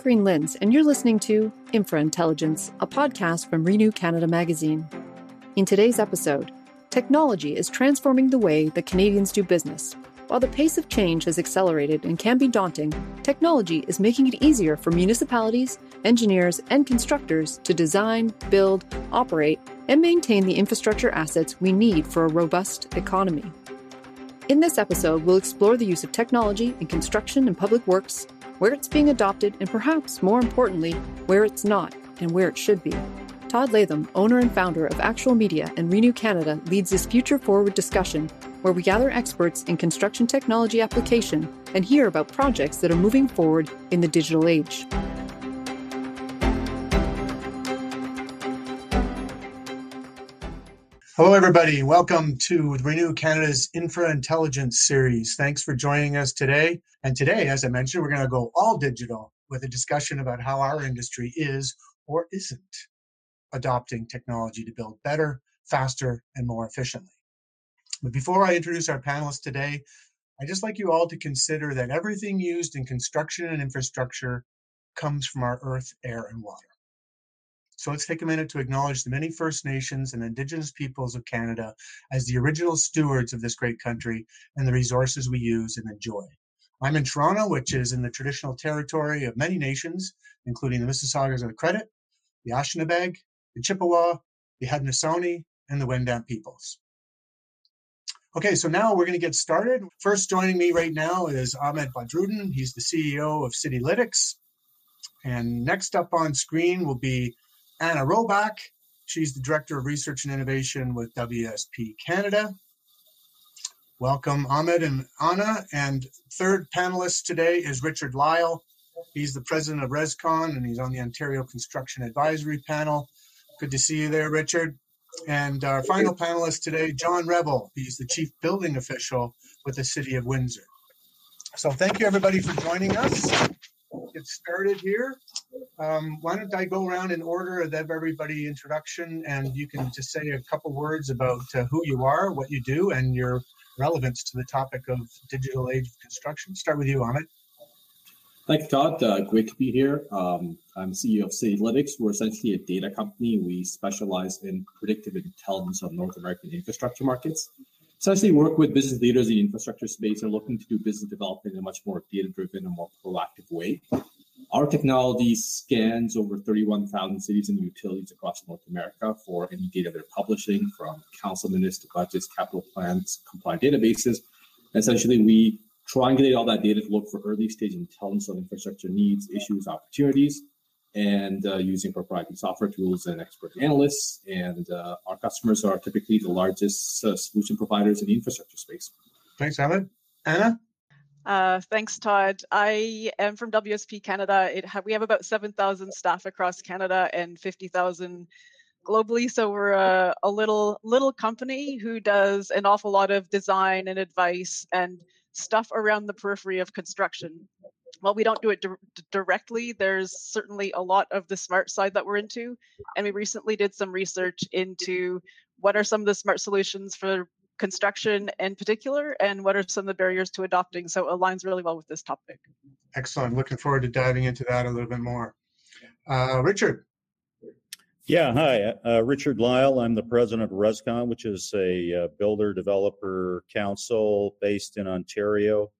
Corinne Linz, and you're listening to Infra Intelligence, a podcast from Renew Canada magazine. In today's episode, technology is transforming the way that Canadians do business. While the pace of change has accelerated and can be daunting, technology is making it easier for municipalities, engineers, and constructors to design, build, operate, and maintain the infrastructure assets we need for a robust economy. In this episode, we'll explore the use of technology in construction and public works, where it's being adopted, and perhaps more importantly, where it's not and where it should be. Todd Latham, owner and founder of Actual Media and Renew Canada, leads this future forward discussion where we gather experts in construction technology application and hear about projects that are moving forward in the digital age. Hello, everybody. Welcome to Renew Canada's Infra Intelligence series. Thanks for joining us today. And today, as I mentioned, we're going to go all digital with a discussion about how our industry is or isn't adopting technology to build better, faster, and more efficiently. But before I introduce our panelists today, I'd just like you all to consider that everything used in construction and infrastructure comes from our earth, air, and water. So let's take a minute to acknowledge the many First Nations and Indigenous peoples of Canada as the original stewards of this great country and the resources we use and enjoy. I'm in Toronto, which is in the traditional territory of many nations, including the Mississaugas of the Credit, the Anishinaabe, the Chippewa, the Haudenosaunee, and the Wendat peoples. Okay, so now we're going to get started. First joining me right now is Ahmed Badruddin. He's the CEO of Citylytics. And next up on screen will be Anna Robak. She's the Director of Research and Innovation with WSP Canada. Welcome, Ahmed and Anna. And third panelist today is Richard Lyall. He's the president of ResCon and he's on the Ontario Construction Advisory Panel. Good to see you there, Richard. And our final panelist today, John Revell. He's the chief building official with the City of Windsor. So thank you, everybody, for joining us get started here. Um, why don't I go around in order of everybody introduction, and you can just say a couple words about uh, who you are, what you do, and your relevance to the topic of digital age of construction. Start with you, Amit. Thank you, Todd. Uh, great to be here. Um, I'm CEO of Citylytics. We're essentially a data company. We specialize in predictive intelligence of North American infrastructure markets essentially work with business leaders in the infrastructure space and looking to do business development in a much more data-driven and more proactive way. Our technology scans over 31,000 cities and utilities across North America for any data they're publishing, from council minutes to budgets, capital plans, compliant databases. essentially, we triangulate all that data to look for early stage intelligence on infrastructure needs, issues, opportunities, and uh, using proprietary software tools and expert analysts. And uh, our customers are typically the largest uh, solution providers in the infrastructure space. Thanks, Alan. Anna? Uh, thanks, Todd. I am from WSP Canada. Ha- we have about 7,000 staff across Canada and 50,000 globally. So we're a, a little little company who does an awful lot of design and advice and stuff around the periphery of construction while we don't do it di- directly, there's certainly a lot of the smart side that we're into. And we recently did some research into what are some of the smart solutions for construction in particular, and what are some of the barriers to adopting. So it aligns really well with this topic. Excellent. Looking forward to diving into that a little bit more. Uh, Richard. Yeah, hi. Uh, Richard Lyall. I'm the president of ResCon, which is a uh, builder developer council based in Ontario.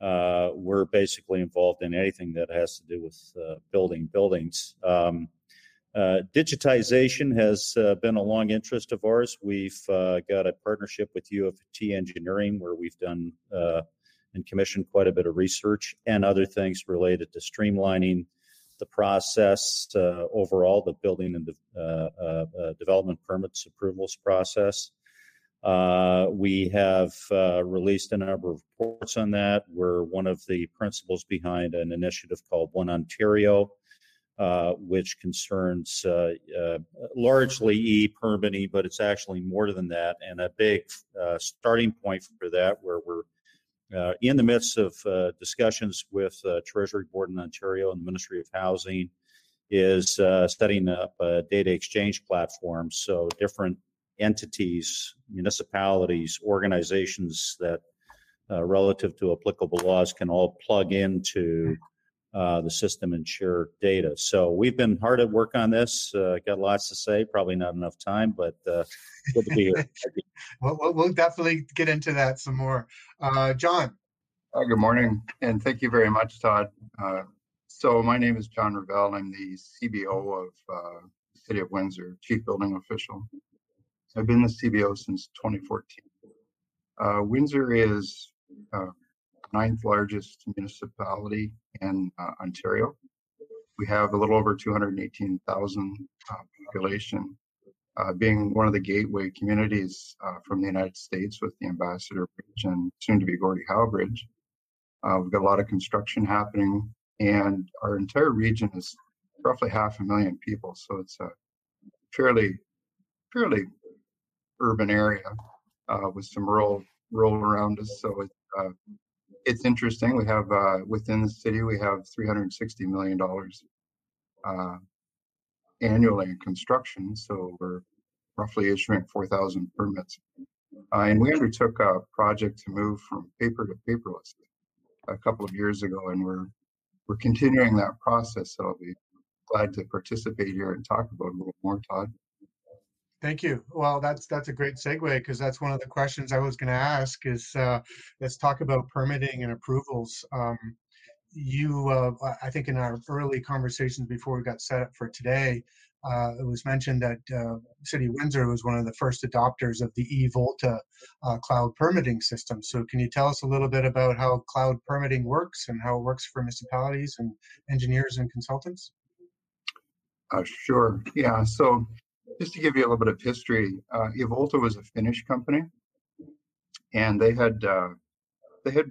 Uh, we're basically involved in anything that has to do with uh, building buildings. Um, uh, digitization has uh, been a long interest of ours. We've uh, got a partnership with U of T Engineering where we've done uh, and commissioned quite a bit of research and other things related to streamlining the process overall, the building and the development permits approvals process. Uh, we have uh, released a number of reports on that. We're one of the principals behind an initiative called One Ontario, uh, which concerns uh, uh, largely e permitting, but it's actually more than that. And a big uh, starting point for that, where we're in the midst of discussions with Treasury Board in Ontario and the Ministry of Housing, is setting up a data exchange platform. So different entities, municipalities, organizations that, uh, relative to applicable laws, can all plug into uh, the system and share data. So we've been hard at work on this. Uh, got lots to say, probably not enough time, but uh, good to be here. well, we'll definitely get into that some more. Uh, John. Uh, good morning, and thank you very much, Todd. Uh, so my name is John Revell. I'm the CBO of the City of Windsor, Chief Building Official. I've been the CBO since 2014. Windsor is ninth largest municipality in uh, Ontario. We have a little over 218,000 uh, population, uh, being one of the gateway communities uh, from the United States with the Ambassador Bridge and soon to be Gordie Howe Bridge. Uh, we've got a lot of construction happening, and our entire region is roughly half a million people, so it's a fairly fairly urban area uh, with some rural rural around us. So it, uh, it's interesting. We have uh, within the city, we have 360 million dollars uh, annually in construction. So we're roughly issuing 4,000 permits. Uh, and we undertook a project to move from paper to paperless a couple of years ago, and we're we're continuing that process. So I'll be glad to participate here and talk about a little more, Todd. Thank you. Well, that's that's a great segue because that's one of the questions I was going to ask. Is uh, let's talk about permitting and approvals. Um, you, uh, I think, in our early conversations before we got set up for today, uh, it was mentioned that uh, City Windsor was one of the first adopters of the eVolta uh, cloud permitting system. So, can you tell us a little bit about how cloud permitting works and how it works for municipalities and engineers and consultants? Uh, sure. Yeah. So just to give you a little bit of history, uh, eVolta was a Finnish company, and they had uh, they had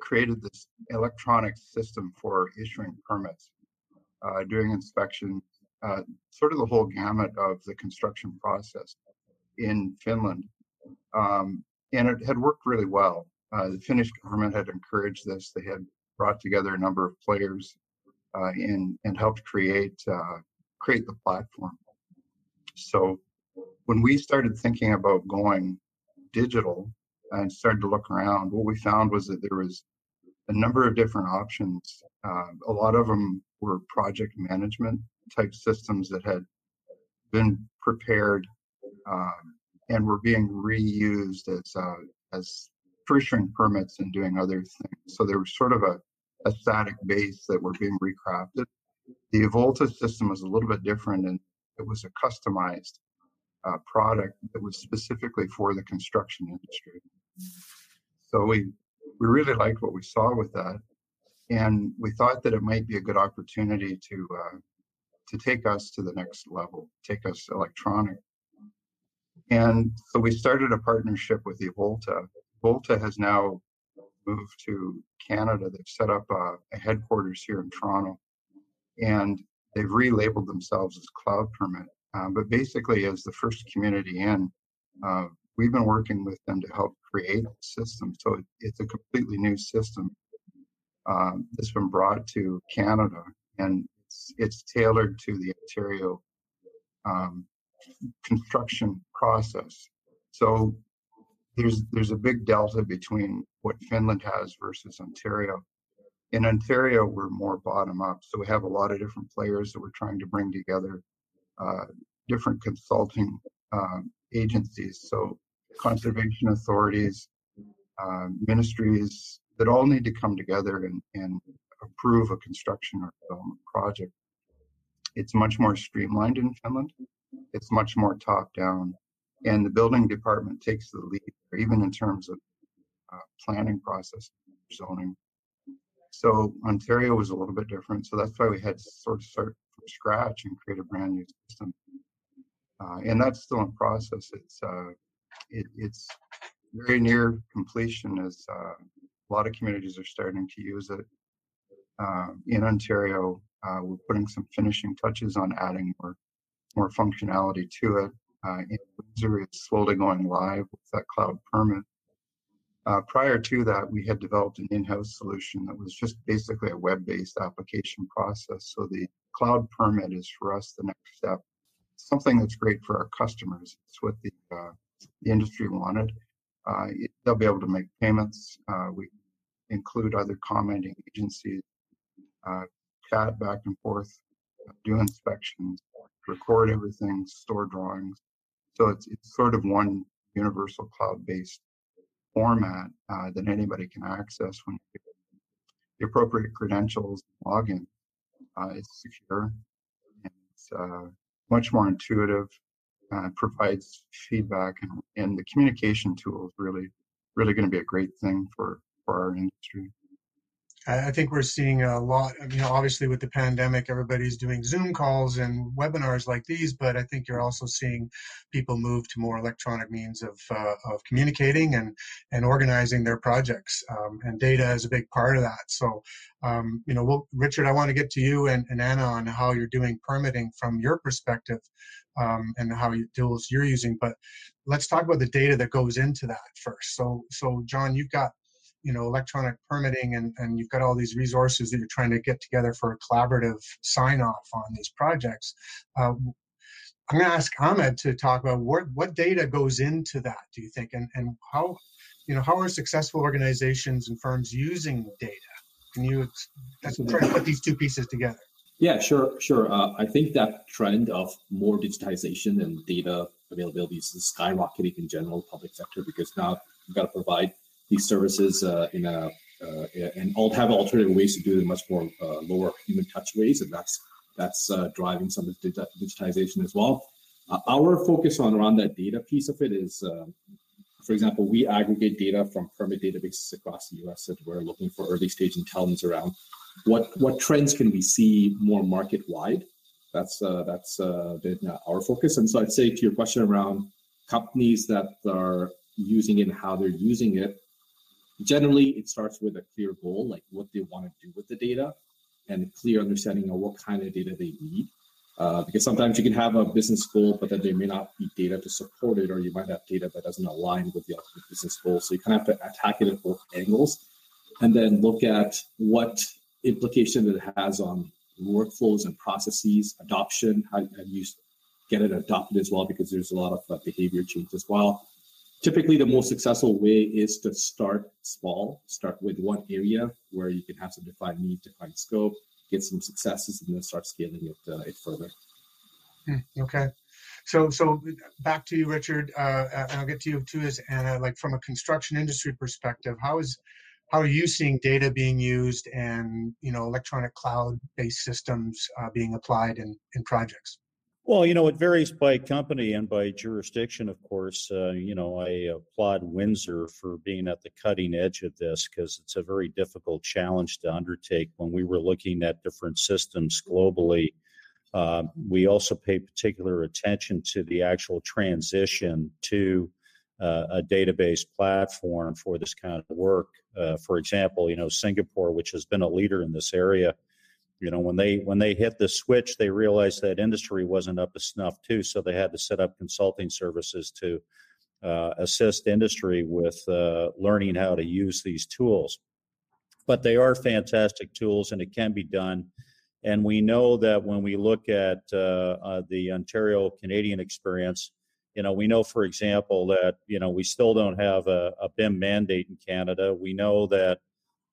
created this electronic system for issuing permits, uh, doing inspections, uh, sort of the whole gamut of the construction process in Finland, um, and it had worked really well. Uh, the Finnish government had encouraged this. They had brought together a number of players uh, and and helped create create the platform. So when we started thinking about going digital and started to look around, what we found was that there was a number of different options. Uh, a lot of them were project management type systems that had been prepared um, and were being reused as uh, as issuing permits and doing other things. So there was sort of a, a static base that were being recrafted. The eVolta system was a little bit different and it was a customized uh, product that was specifically for the construction industry. So we we really liked what we saw with that, and we thought that it might be a good opportunity to uh, to take us to the next level, take us electronic. And so we started a partnership with eVolta. Volta has now moved to Canada. They've set up a, a headquarters here in Toronto, and they've relabeled themselves as Cloud Permit. Uh, but basically, as the first community in, uh, we've been working with them to help create a system. So it, it's a completely new system um, that's been brought to Canada, and it's, it's tailored to the Ontario um, construction process. So there's there's a big delta between what Finland has versus Ontario in Ontario, we're more bottom up. So we have a lot of different players that we're trying to bring together, uh, different consulting uh, agencies. So conservation authorities, uh, ministries that all need to come together and, and approve a construction or development project. It's much more streamlined in Finland. It's much more top down. And the building department takes the lead, even in terms of uh, planning process, zoning so Ontario was a little bit different. So that's why we had to sort of start from scratch and create a brand new system. Uh, and that's still in process. It's uh, it, it's very near completion as uh, a lot of communities are starting to use it. Uh, in Ontario, uh, we're putting some finishing touches on adding more more functionality to it. Uh, in Windsor, it's slowly going live with that cloud permit. Uh, prior to that, we had developed an in-house solution that was just basically a web-based application process. So the cloud permit is for us the next step. Something that's great for our customers. It's what the, uh, the industry wanted. Uh, they'll be able to make payments. Uh, we include other commenting agencies. uh, chat back and forth, do inspections, record everything, store drawings. So it's it's sort of one universal cloud-based format uh, that anybody can access when the appropriate credentials, login. Uh, it's secure and it's uh, much more intuitive. Uh, provides feedback and, and the communication tool is really really going to be a great thing for for our industry. I think we're seeing a lot, you know, obviously with the pandemic, everybody's doing Zoom calls and webinars like these, but I think you're also seeing people move to more electronic means of, uh, of communicating and, and organizing their projects. Um, and data is a big part of that. So, um, you know, we'll, Richard, I want to get to you and, and Anna on how you're doing permitting from your perspective um, and how you, tools you're using. But let's talk about the data that goes into that first. So, so John, you've got you know electronic permitting and, and you've got all these resources that you're trying to get together for a collaborative sign off on these projects uh, i'm going to ask ahmed to talk about what, what data goes into that do you think? And, and how you know how are successful organizations and firms using data? Can you try to put these two pieces together. Yeah sure sure. Uh, i think that trend of more digitization and data availability is skyrocketing in general public sector because now you've got to provide these services uh, in a uh, and all have alternative ways to do it in much more uh, lower human touch ways, and that's that's uh, driving some of the digitization as well. Uh, our focus on around that data piece of it is, um, for example, we aggregate data from permit databases across the U.S. that we're looking for early stage intelligence around what what trends can we see more market wide. That's uh, that's been our focus, and so I'd say to your question around companies that are using it and how they're using it Generally, it starts with a clear goal, like what they want to do with the data, and a clear understanding of what kind of data they need. Uh, because sometimes you can have a business goal, but then there may not be data to support it, or you might have data that doesn't align with the ultimate business goal. So you kind of have to attack it at both angles, and then look at what implication it has on workflows and processes, adoption, how, how you get it adopted as well, because there's a lot of uh, behavior change as well typically the most successful way is to start small start with one area where you can have some defined need defined scope get some successes and then start scaling it, uh, it further. Hmm, okay. So so back to you richard uh, and i'll get to you too as anna like from a construction industry perspective how is how are you seeing data being used and you know electronic cloud based systems uh, being applied in in projects well, you know, it varies by company and by jurisdiction, of course. Uh, you know, I applaud Windsor for being at the cutting edge of this because it's a very difficult challenge to undertake when we were looking at different systems globally. Uh, we also pay particular attention to the actual transition to uh, a database platform for this kind of work. Uh, for example, you know, Singapore, which has been a leader in this area, you know when they when they hit the switch they realized that industry wasn't up to snuff too so they had to set up consulting services to uh, assist industry with uh, learning how to use these tools. But they are fantastic tools and it can be done. And we know that when we look at uh, uh the ontario canadian experience you know we know for example that you know we still don't have a, a bim mandate in canada. We know that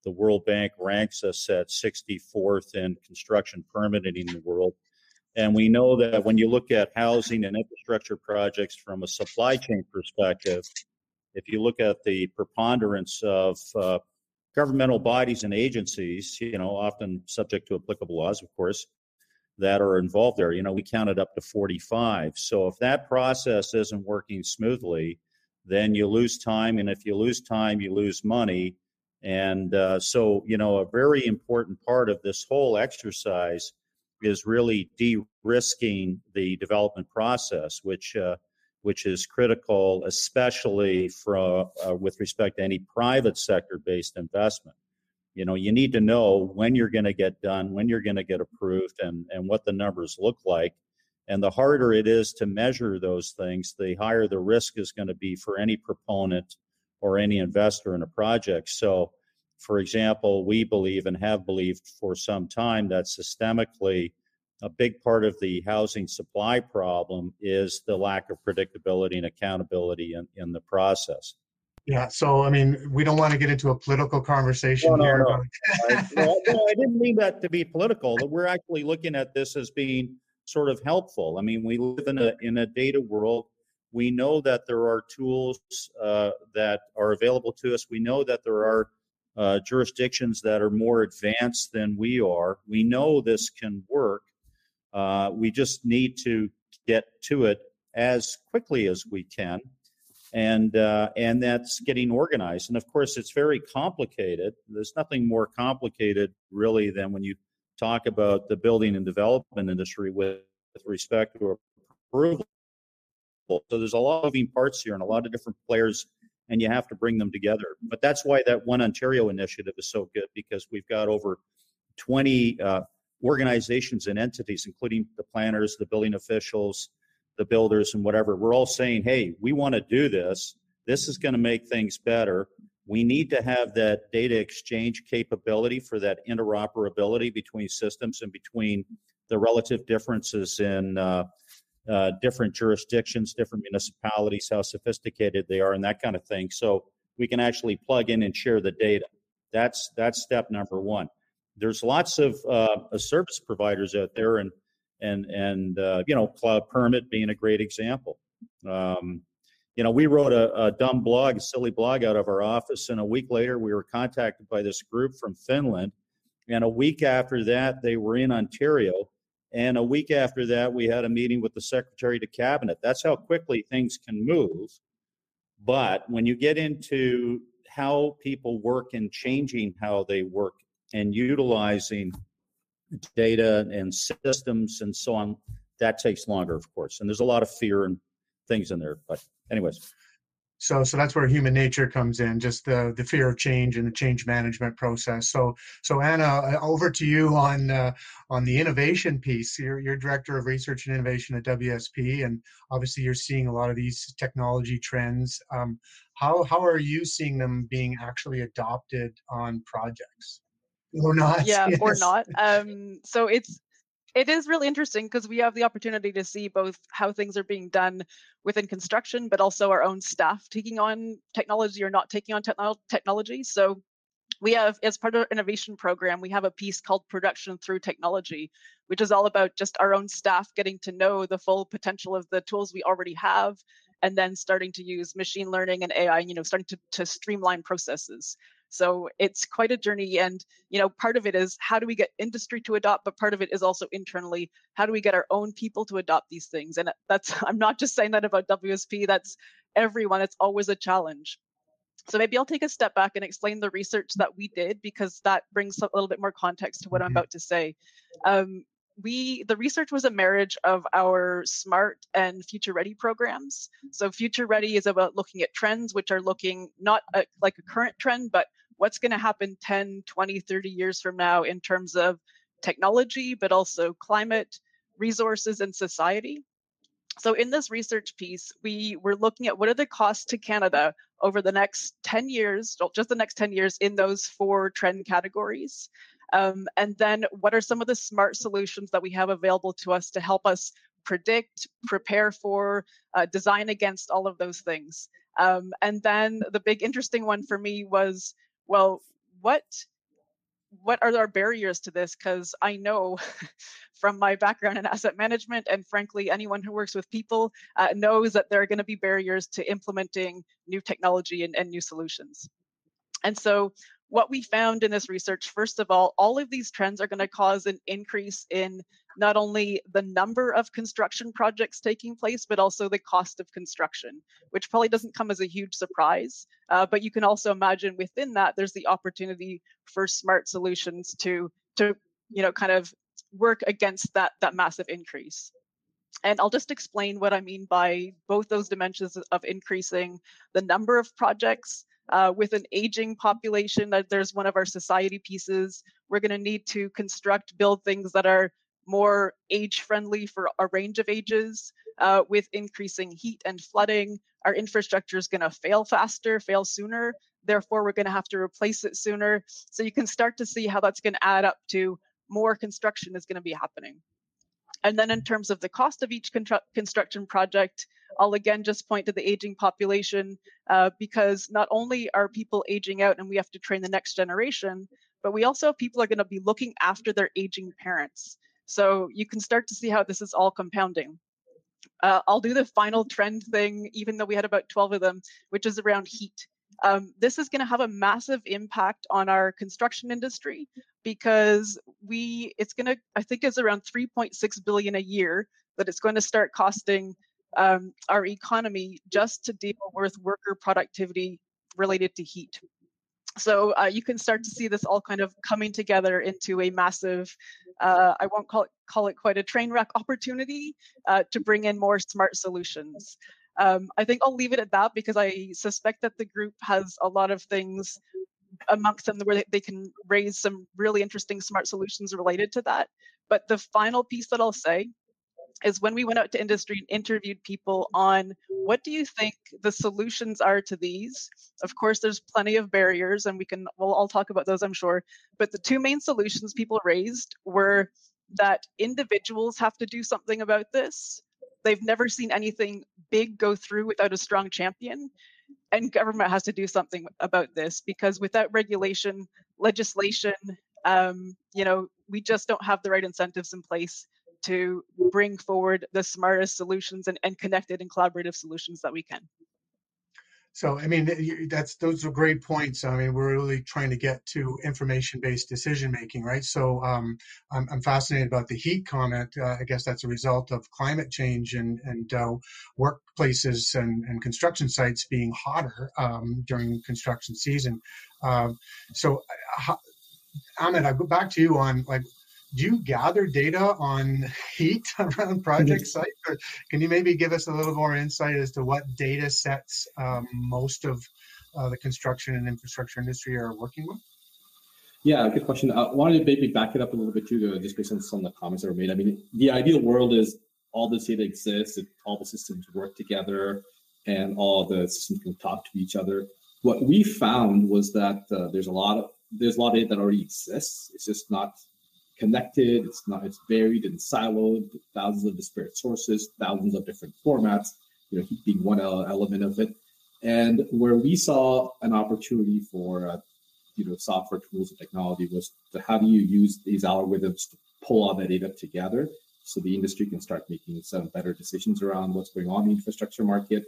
the World Bank ranks us at 64th in construction permitting in the world. And we know that when you look at housing and infrastructure projects from a supply chain perspective, if you look at the preponderance of uh, governmental bodies and agencies, you know, often subject to applicable laws, of course, that are involved there, you know, we counted up to 45. So if that process isn't working smoothly, then you lose time. And if you lose time, you lose money. And uh, so, you know, a very important part of this whole exercise is really de-risking the development process, which uh, which is critical, especially for uh, with respect to any private sector-based investment. You know, you need to know when you're going to get done, when you're going to get approved, and and what the numbers look like. And the harder it is to measure those things, the higher the risk is going to be for any proponent or any investor in a project. So, for example, we believe and have believed for some time that systemically a big part of the housing supply problem is the lack of predictability and accountability in, in the process. Yeah, so I mean, we don't want to get into a political conversation No, no, here. no. I, no, no, I didn't mean that to be political. We're actually looking at this as being sort of helpful. I mean, we live in a in a data world. We know that there are tools uh, that are available to us. We know that there are uh, jurisdictions that are more advanced than we are. We know this can work. Uh, we just need to get to it as quickly as we can and uh, and that's getting organized. And of course, it's very complicated. There's nothing more complicated really than when you talk about the building and development industry with, with respect to approval. So there's a lot of moving parts here and a lot of different players, and you have to bring them together. But that's why that One Ontario initiative is so good because we've got over 20 uh, organizations and entities, including the planners, the building officials, the builders and whatever, we're all saying, hey, we want to do this. This is going to make things better. We need to have that data exchange capability for that interoperability between systems and between the relative differences in uh, uh, different jurisdictions, different municipalities, how sophisticated they are, and that kind of thing. So we can actually plug in and share the data. That's that's step number one. There's lots of uh, service providers out there, and and and uh, you know cloud permit being a great example um, you know we wrote a, a, dumb blog a silly blog out of our office and a week later we were contacted by this group from finland and a week after that they were in ontario and a week after that we had a meeting with the secretary to cabinet that's how quickly things can move but when you get into how people work and changing how they work and utilizing data and systems and so on, that takes longer, of course. And there's a lot of fear and things in there. But, anyways. So, so that's where human nature comes in, just the the fear of change and the change management process. So, so Anna, uh, over to you on uh, on the innovation piece. You're, you're director of research and innovation at WSP, and obviously you're seeing a lot of these technology trends. Um, how how are you seeing them being actually adopted on projects? or not. Yeah, yes. or not. Um, so it's it is really interesting because we have the opportunity to see both how things are being done within construction, but also our own staff taking on technology or not taking on techno- technology. So we have, as part of our innovation program, we have a piece called Production Through Technology, which is all about just our own staff getting to know the full potential of the tools we already have and then starting to use machine learning and AI, you know, starting to, to streamline processes. So it's quite a journey. And, you know, part of it is how do we get industry to adopt, but part of it is also internally, how do we get our own people to adopt these things? And that's, I'm not just saying that about WSP, that's everyone. It's always a challenge. So maybe I'll take a step back and explain the research that we did because that brings a little bit more context to what I'm mm-hmm. about to say. Um, we the research was a marriage of our smart and future ready programs so future ready is about looking at trends which are looking not a, like a current trend but what's going to happen 10, 20, 30 years from now in terms of technology, but also climate, resources, and society. So, in this research piece, we were looking at what are the costs to Canada over the next 10 years, just the next 10 years, in those four trend categories. Um, and then, what are some of the smart solutions that we have available to us to help us predict, prepare for, uh, design against all of those things? Um, and then, the big interesting one for me was well, what what are our barriers to this? Because I know from my background in asset management, and frankly, anyone who works with people uh, knows that there are going to be barriers to implementing new technology and, and new solutions. And so, what we found in this research, first of all, all of these trends are going to cause an increase in not only the number of construction projects taking place, but also the cost of construction, which probably doesn't come as a huge surprise. Uh, but you can also imagine within that, there's the opportunity for smart solutions to, to you know, kind of work against that, that massive increase. And I'll just explain what I mean by both those dimensions of increasing the number of projects uh, with an aging population. That there's one of our society pieces. We're going to need to construct, build things that are more age friendly for a range of ages. Uh, with increasing heat and flooding, our infrastructure is going to fail faster, fail sooner. Therefore, we're going to have to replace it sooner. So you can start to see how that's going to add up to more construction is going to be happening. And then in terms of the cost of each construction project, I'll again just point to the aging population uh, because not only are people aging out and we have to train the next generation, but we also have people are going to be looking after their aging parents. So you can start to see how this is all compounding. Uh, I'll do the final trend thing, even though we had about 12 of them, which is around heat. Um, this is going to have a massive impact on our construction industry because we it's going to i think it's around 3.6 billion a year that it's going to start costing um, our economy just to deal with worker productivity related to heat. So uh, you can start to see this all kind of coming together into a massive uh, i won't call it call it quite a train wreck opportunity uh, to bring in more smart solutions um, i think i'll leave it at that because i suspect that the group has a lot of things amongst them where they can raise some really interesting smart solutions related to that. But the final piece that I'll say is when we went out to industry and interviewed people on what do you think the solutions are to these of course there's plenty of barriers and we can we'll all talk about those i'm sure but the two main solutions people raised were that individuals have to do something about this they've never seen anything big go through without a strong champion and government has to do something about this because without regulation, legislation, um, you know, we just don't have the right incentives in place to bring forward the smartest solutions and, and connected and collaborative solutions that we can. So, I mean, that's those are great points. I mean, we're really trying to get to information-based decision making, right? So, um, I'm, I'm, fascinated about the heat comment. Uh, I guess that's a result of climate change and and uh, workplaces and, and construction sites being hotter um, during construction season. Um, so, uh, Amit, I go back to you on like you gather data on heat around project sites? Or can you maybe give us a little more insight as to what data sets um, most of uh, the construction and infrastructure industry are working with? Yeah, good question. I wanted to maybe back it up a little bit too, just based on some of the comments that were made. I mean, the ideal world is all this data exists, all the systems work together, and all the systems can talk to each other. What we found was that uh, there's a lot of there's a lot of data that already exists. It's just not connected. It's not. It's varied and siloed. Thousands of disparate sources, thousands of different formats. You know, being one element of it. And where we saw an opportunity for uh, you know software tools and technology was to how do you use these algorithms to pull all that data together so the industry can start making some better decisions around what's going on in the infrastructure market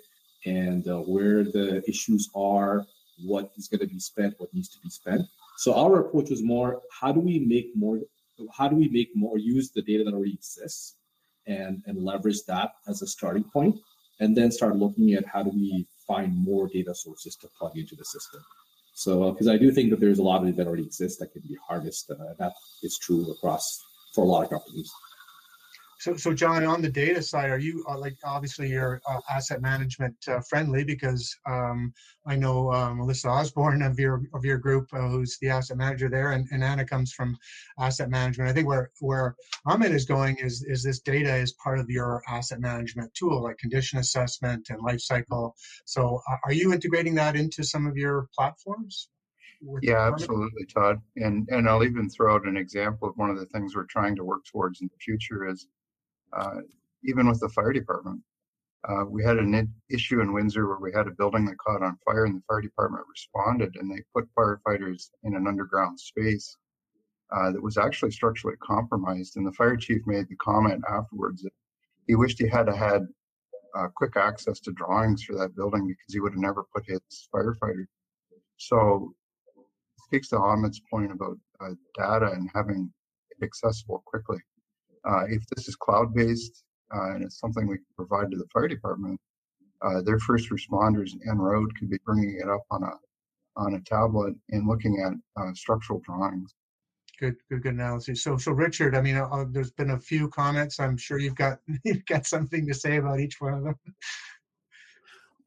and uh, where the issues are, what is going to be spent, what needs to be spent. So our approach was more how do we make more how do we make more use the data that already exists and and leverage that as a starting point and then start looking at how do we find more data sources to plug into the system? So because i do think that there's a lot of it that already exists that can be harnessed uh, that is true across for a lot of companies so, so John, on the data side, are you uh, like obviously you're uh, asset management uh, friendly because um, I know uh, Melissa Osborne of your of your group, uh, who's the asset manager there, and, and Anna comes from asset management. I think where where Amit is going is is this data is part of your asset management tool, like condition assessment and life cycle. So, uh, are you integrating that into some of your platforms? Yeah, absolutely, Todd. And and I'll even throw out an example of one of the things we're trying to work towards in the future is uh, even with the fire department. Uh, we had an issue in Windsor where we had a building that caught on fire, and the fire department responded and they put firefighters in an underground space uh, that was actually structurally compromised. And the fire chief made the comment afterwards that he wished he had had uh, quick access to drawings for that building because he would have never put his firefighter. So it speaks to Ahmed's point about uh, data and having it accessible quickly. Uh, if this is cloud-based uh, and it's something we can provide to the fire department, uh, their first responders en route could be bringing it up on a on a tablet and looking at uh, structural drawings. Good, good, good analysis. So, so Richard, I mean, uh, there's been a few comments. I'm sure you've got you've got something to say about each one of them.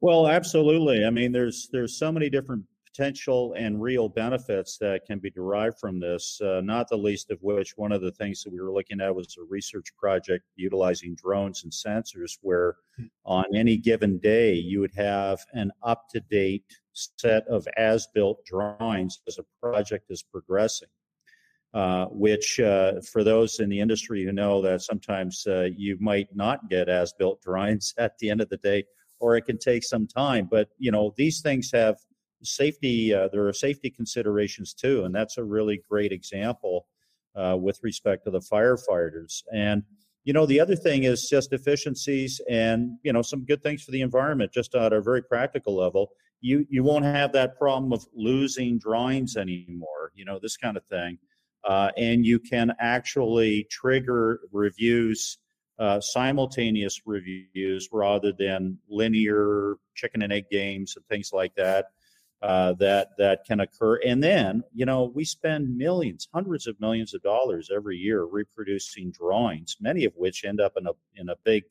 Well, absolutely. I mean, there's there's so many different potential and real benefits that can be derived from this, uh, not the least of which one of the things that we were looking at was a research project utilizing drones and sensors, where hmm. on any given day you would have an up to date set of as built drawings as a project is progressing. uh, which uh, for those in the industry who know that sometimes uh, you might not get as built drawings at the end of the day, or it can take some time. But you know these things have safety. Uh, there are safety considerations too, and that's a really great example uh, with respect to the firefighters. And you know the other thing is just efficiencies and you know some good things for the environment, just at a very practical level. You you won't have that problem of losing drawings anymore. You know this kind of thing uh, and you can actually trigger reviews, uh, simultaneous reviews, rather than linear chicken and egg games and things like that. Uh, that that can occur, and then you know we spend millions, hundreds of millions of dollars every year reproducing drawings, many of which end up in a in a big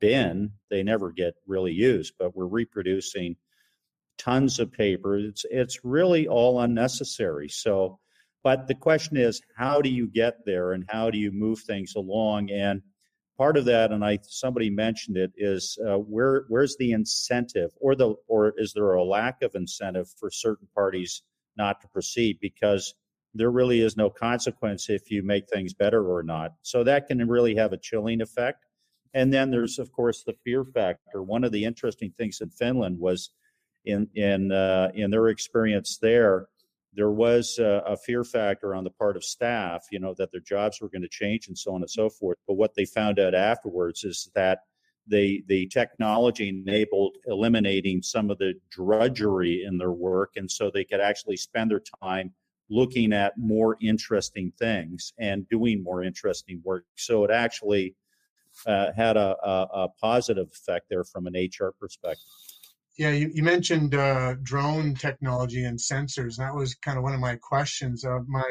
bin. They never get really used, but we're reproducing tons of paper. It's it's really all unnecessary. So but the question is, how do you get there and how do you move things along? And part of that, and I somebody mentioned it, is uh, where where's the incentive, or the or is there a lack of incentive for certain parties not to proceed because there really is no consequence if you make things better or not. So that can really have a chilling effect. And then there's of course the fear factor. One of the interesting things in Finland was in in uh, in their experience there there was a, a, fear factor on the part of staff, you know, that their jobs were going to change and so on and so forth. But what they found out afterwards is that they, the technology enabled eliminating some of the drudgery in their work, and so they could actually spend their time looking at more interesting things and doing more interesting work. So it actually uh, had a, a, a positive effect there from an HR perspective. Yeah, you, you mentioned uh, drone technology and sensors. That was kind of one of my questions. Uh, my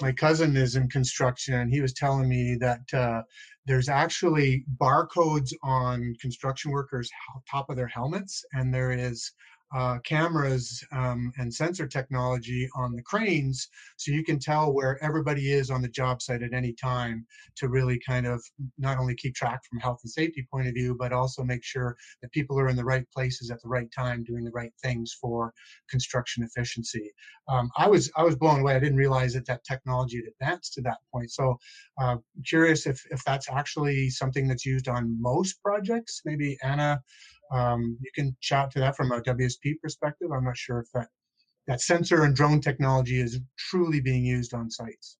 my cousin is in construction, and he was telling me that uh, there's actually barcodes on construction workers' top of their helmets, and there is uh, cameras um, and sensor technology on the cranes so you can tell where everybody is on the job site at any time to really kind of not only keep track from health and safety point of view but also make sure that people are in the right places at the right time doing the right things for construction efficiency. Um, i was i was blown away. I didn't realize that that technology had advanced to that point. So uh, curious if if that's actually something that's used on most projects? Maybe anna um, you can chat to that from a WSP perspective. I'm not sure if that that sensor and drone technology is truly being used on sites.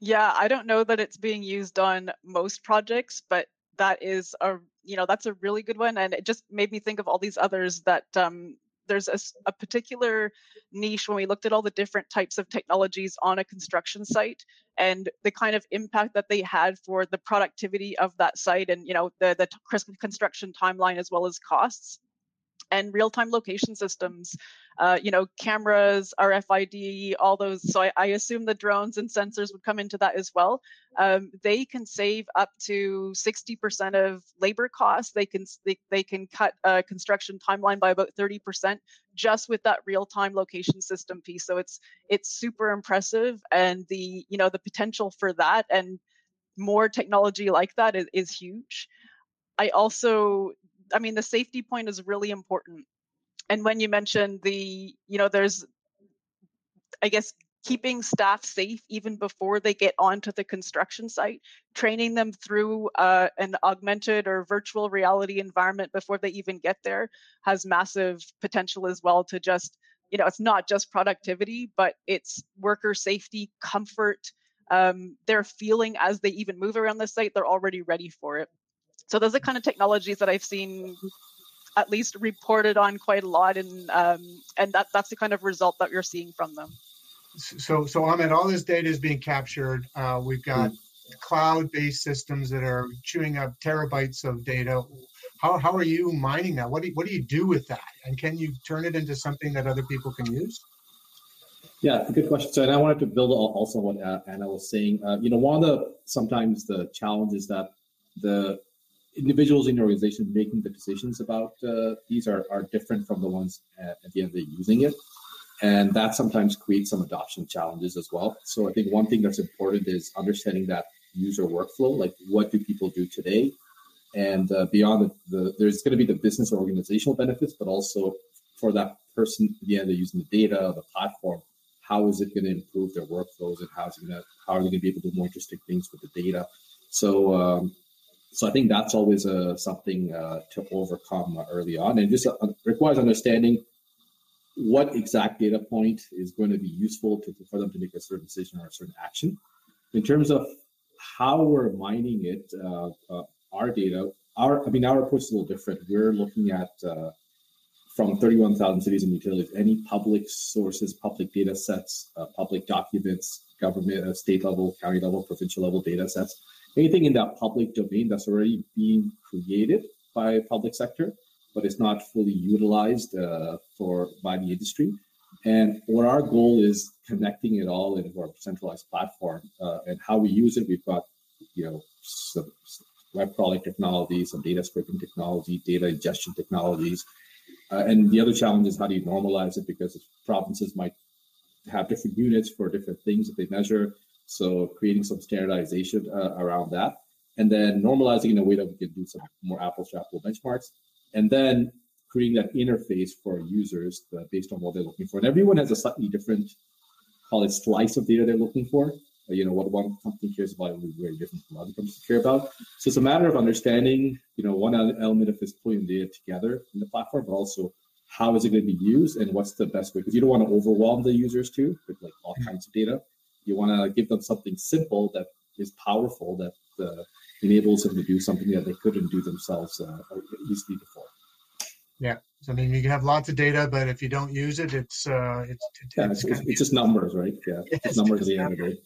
Yeah, I don't know that it's being used on most projects, but that is a you know that's a really good one, and it just made me think of all these others that um, there's a, a, particular niche when we looked at all the different types of technologies on a construction site and the kind of impact that they had for the productivity of that site and you know the the construction timeline as well as costs and real-time location systems uh, you know cameras rfid all those. So I, I, assume the drones and sensors would come into that as well. Um, they can save up to 60% of labor costs. They can they, they can cut a construction timeline by about 30% just with that real-time location system piece so it's it's super impressive and the you know the potential for that and more technology like that is, is huge. I also I mean, the safety point is really important. And when you mentioned the, you know, there's, I guess, keeping staff safe even before they get onto the construction site, training them through uh, an augmented or virtual reality environment before they even get there has massive potential as well to just, you know, it's not just productivity, but it's worker safety, comfort, um, their feeling as they even move around the site, they're already ready for it. So those are kind of technologies that I've seen at least reported on quite a lot, and um, and that that's the kind of result that you're seeing from them. So so Ahmed, all this data is being captured. Uh, we've got mm cloud-based systems that are chewing up terabytes of data. How, how are you mining that? What do you, what do you do with that? And can you turn it into something that other people can use? Yeah, good question. So, and I wanted to build also on what uh, Anna was saying. Uh, you know, one of the sometimes the challenges that the individuals in your organization making the decisions about uh, these are, are different from the ones at, at the end of the using it. And that sometimes creates some adoption challenges as well. So I think one thing that's important is understanding that user workflow, like what do people do today? And uh, beyond the, the, there's going to be the business or organizational benefits, but also for that person at the end of using the data, the platform, how is it going to improve their workflows and how is it going to how are they going to be able to do more interesting things with the data. So um, so I think that's always uh, something uh, to overcome early on, and just uh, requires understanding what exact data point is going to be useful to, for them to make a certain decision or a certain action. In terms of how we're mining it, uh, uh, our data, our I mean our approach is a little different. We're looking at uh, from 31,000 cities and utilities, any public sources, public data sets, public documents, government, state level, county level, provincial level data sets anything in that public domain that's already being created by public sector, but it's not fully utilized uh, for by the industry. And what our goal is connecting it all into our centralized platform uh, and how we use it. We've got, you know, some web crawling technology, some data scraping technology, data ingestion technologies. Uh, and the other challenge is how do you normalize it because provinces might have different units for different things that they measure. So creating some standardization uh, around that, and then normalizing in a way that we can do some more apples to apple benchmarks, and then creating that interface for users uh, based on what they're looking for. And everyone has a slightly different, call it slice of data they're looking for. Uh, you know, what one company cares about will be very different from other companies care about. So it's a matter of understanding, you know, one element of this pulling data together in the platform, but also how is it going to be used and what's the best way? Because you don't want to overwhelm the users too with like all kinds of data. You want to give them something simple that is powerful that uh, enables them to do something that they couldn't do themselves uh, easily before. Yeah, so, I mean you can have lots of data, but if you don't use it, it's uh, it's, it's, yeah, it's, it's, it's just numbers, right? Yeah, it's numbers at the end of the day.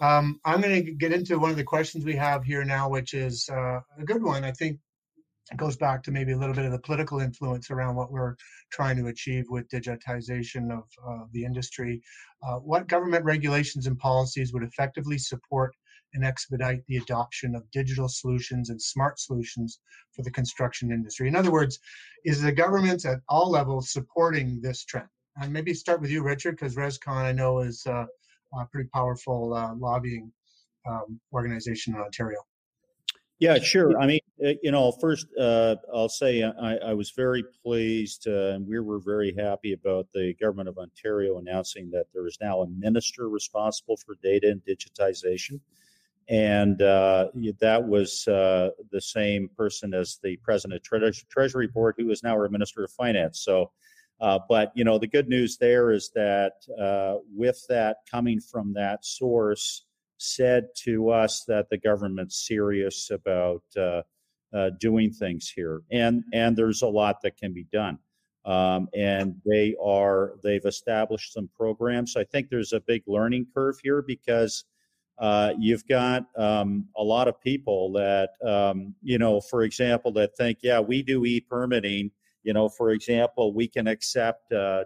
Um, I'm going to get into one of the questions we have here now, which is uh, a good one. I think it goes back to maybe a little bit of the political influence around what we're trying to achieve with digitization of uh, the industry. Uh, what government regulations and policies would effectively support and expedite the adoption of digital solutions and smart solutions for the construction industry? In other words, is the government at all levels supporting this trend? And maybe start with you, Richard, because ResCon I know is uh, a pretty powerful uh, lobbying um, organization in Ontario. Yeah, sure. I mean, uh, you know, first uh, I'll say uh, I, I, was very pleased, uh, and we were very happy about the government of Ontario announcing that there is now a minister responsible for data and digitization, and uh, that was uh, the same person as the president of Tre- Treasury Board, who is now our minister of finance. So. but you know the good news there is that with that coming from that source, said to us that the government's serious about uh, uh, doing things here, and and there's a lot that can be done. Um, and they are they've established some programs. I think there's a big learning curve here because uh, you've got um, a lot of people that um, you know, for example, that think, yeah, we do e-permitting. You know, for example, we can accept uh,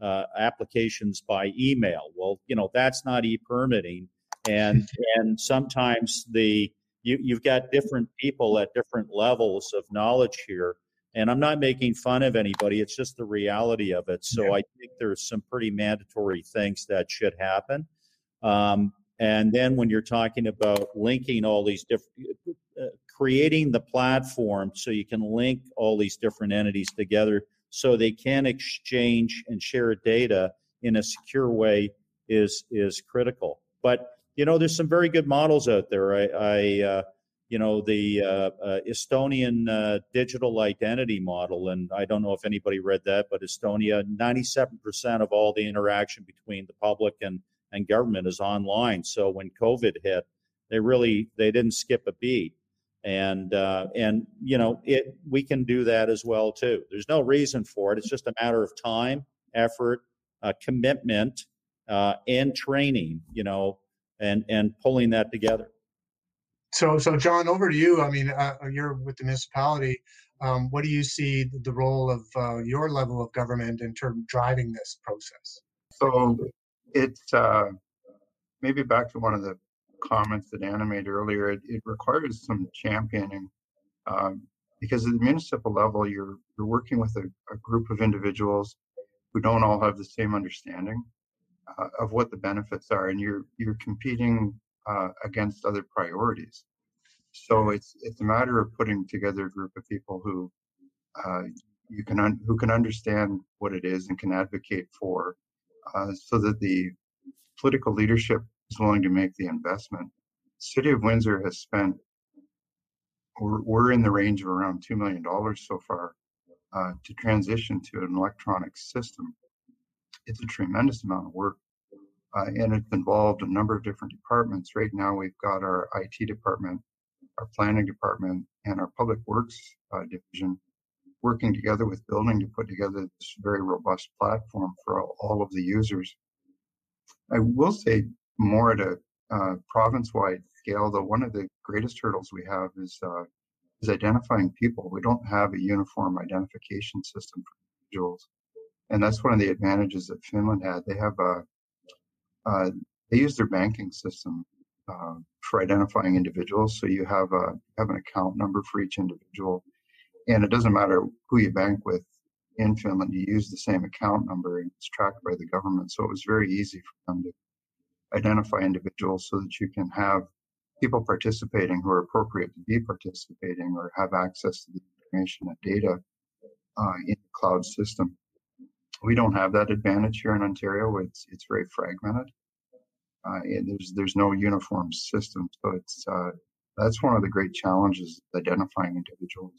uh, applications by email. Well, you know, that's not e-permitting and and sometimes the you, you've got different people at different levels of knowledge here. And i'm not making fun of anybody it's just the reality of it. So yeah. i think there's some pretty mandatory things that should happen. Um, and then when you're talking about linking all these different uh, creating the platform so you can link all these different entities together so they can exchange and share data in a secure way is is critical. But you know, there's some very good models out there. I, I uh, you know, the uh, uh, Estonian uh, digital identity model, and I don't know if anybody read that, but Estonia, 97% of all the interaction between the public and and government is online. So when COVID hit, they really they didn't skip a beat, and uh, and you know, it we can do that as well too. There's no reason for it. It's just a matter of time, effort, uh, commitment, and training. You know and and pulling that together. So, so John, over to you. I mean, uh, you're with the municipality. Um, what do you see the role of uh, your level of government in terms of driving this process? So, it's uh, maybe back to one of the comments that Anna made earlier. It, it requires some championing um, because at the municipal level, you're you're working with a, a group of individuals who don't all have the same understanding uh, of what the benefits are, and you're you're competing uh, against other priorities. So it's it's a matter of putting together a group of people who uh, you can un- who can understand what it is and can advocate for uh, so that the political leadership is willing to make the investment. City of Windsor has spent, we're, we're in the range of around $2 million so far uh, to transition to an electronic system. It's a tremendous amount of work. Uh, and it's involved a number of different departments. Right now, we've got our IT department, our planning department, and our public works uh, division working together with building to put together this very robust platform for all, of the users. I will say more at a uh, province-wide scale, though one of the greatest hurdles we have is uh, is identifying people. We don't have a uniform identification system for individuals, and that's one of the advantages that Finland had. They have a uh, they use their banking system uh, for identifying individuals. So you have a have an account number for each individual, and it doesn't matter who you bank with in Finland. You use the same account number, and it's tracked by the government. So it was very easy for them to identify individuals so that you can have people participating who are appropriate to be participating or have access to the information and data uh, in the cloud system. We don't have that advantage here in Ontario. It's it's very fragmented. Uh, there's there's no uniform system, so it's uh, that's one of the great challenges identifying individuals.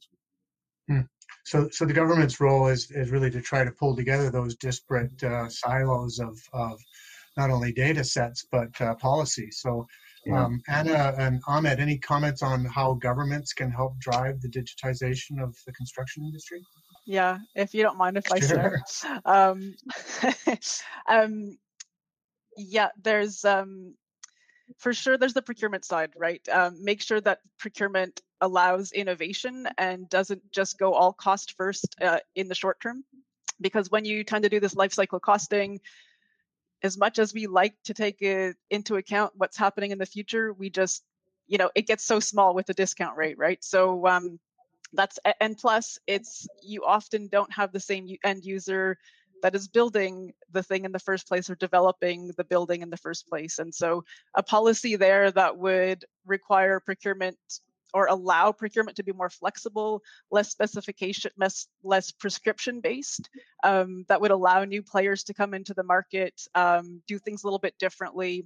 Hmm. So, so the government's role is, is really to try to pull together those disparate uh, silos of, of not only data sets but uh, policy. So, um, Anna and Ahmed, any comments on how governments can help drive the digitization of the construction industry? Yeah, if you don't mind if I share. Um, um, yeah, there's um, for sure there's the procurement side, right? Um, make sure that procurement allows innovation and doesn't just go all cost first uh, in the short term. Because when you tend to do this life cycle costing, as much as we like to take it into account what's happening in the future, we just, you know, it gets so small with the discount rate, right? So um, that's and plus, it's you often don't have the same end user that is building the thing in the first place or developing the building in the first place. And so a policy there that would require procurement or allow procurement to be more flexible, less specification, less, less prescription based, um, that would allow new players to come into the market, um, do things a little bit differently,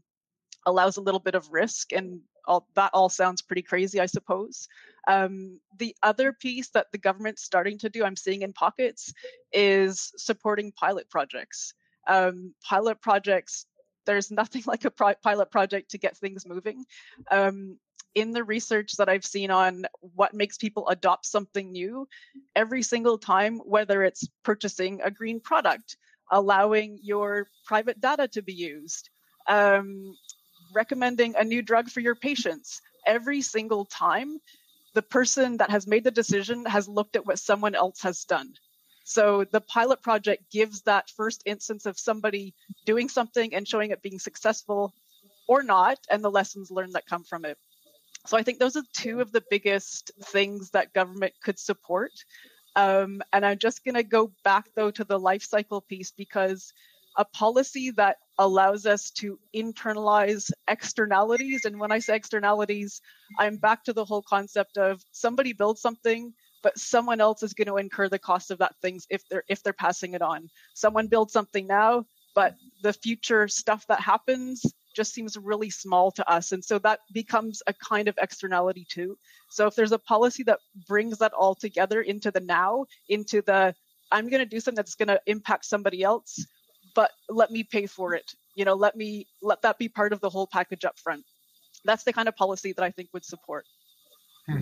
allows a little bit of risk and all, that all sounds pretty crazy, I suppose. Um, the other piece that the government's starting to do, I'm seeing in pockets, is supporting pilot projects. Um, pilot projects, there's nothing like a pilot project to get things moving. Um, in the research that I've seen on what makes people adopt something new, every single time, whether it's purchasing a green product, allowing your private data to be used, um, recommending a new drug for your patients. Every single time the person that has made the decision has looked at what someone else has done. So the pilot project gives that first instance of somebody doing something and showing it being successful or not and the lessons learned that come from it. So i think those are two of the biggest things that government could support. Um, and i'm just going to go back though to the life cycle piece because a policy that allows us to internalize externalities. And when I say externalities, I'm back to the whole concept of somebody builds something, but someone else is going to incur the cost of that things if they're if they're passing it on. Someone builds something now, but the future stuff that happens just seems really small to us. And so that becomes a kind of externality too. So if there's a policy that brings that all together into the now, into the I'm going to do something that's going to impact somebody else, but let me pay for it. You know, let me let that be part of the whole package up front. That's the kind of policy that I think would support. Hmm.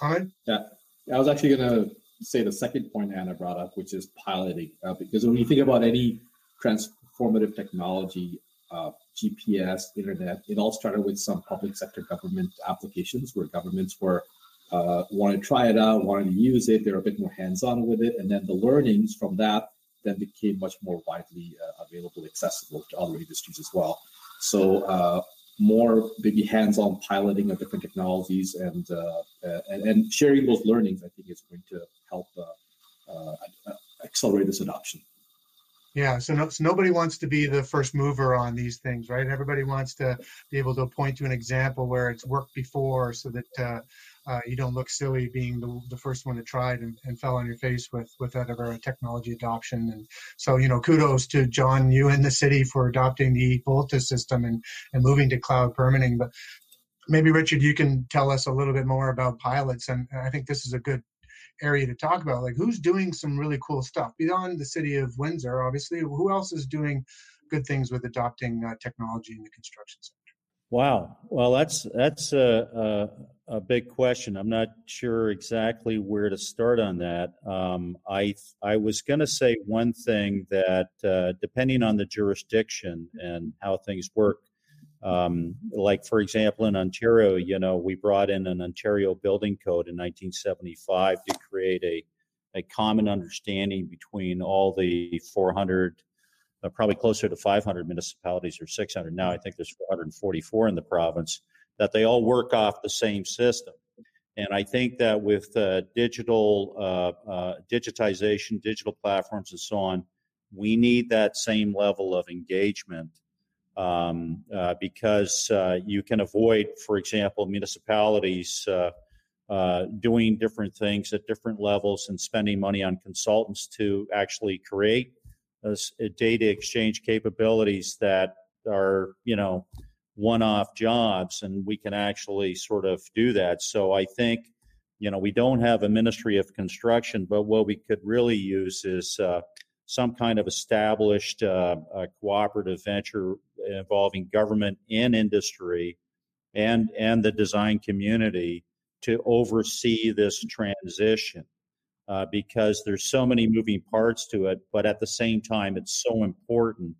Hi. Yeah, I was actually going to say the second point Anna brought up, which is piloting, uh, because when you think about any transformative technology, uh, GPS, internet, it all started with some public sector government applications where governments were uh, wanted to try it out, wanted to use it. They're a bit more hands-on with it, and then the learnings from that then became much more widely uh, available, accessible to other industries as well. So uh, more maybe hands-on piloting of different technologies and, uh, and, and sharing those learnings, I think, is going to help accelerate this adoption. Yeah, so, no, so nobody wants to be the first mover on these things, right? Everybody wants to be able to point to an example where it's worked before, so that uh, you don't look silly being the, the first one to try it and, and fell on your face with with that ever technology adoption. And so, you know, kudos to John, you and the city for adopting the VOLTA system and, and moving to cloud permitting. But maybe Richard, you can tell us a little bit more about pilots. And I think this is a good area to talk about. Like who's doing some really cool stuff beyond the city of Windsor, obviously. Who else is doing good things with adopting uh, technology in the construction sector? Wow. Well, that's that's a, a, big question. I'm not sure exactly where to start on that. Um, I I was going to say one thing that uh, depending on the jurisdiction and how things work, um, like for example in Ontario, you know, we brought in an Ontario Building Code in 1975 to create a a common understanding between all the 400 uh, probably closer to 500 municipalities or 600 now. I think there's 444 in the province that they all work off the same system. And I think that with uh, digital uh, uh, digitization, digital platforms, and so on, we need that same level of engagement um, uh, because uh, you can avoid, for example, municipalities. doing different things at different levels and spending money on consultants to actually create uh, data exchange capabilities that are, you know, one off jobs, and we can actually sort of do that. So I think, you know, we don't have a Ministry of Construction, but what we could really use is uh, some kind of established uh, cooperative venture involving government and industry and and the design community to oversee this transition uh, because there's so many moving parts to it. But at the same time, it's so important.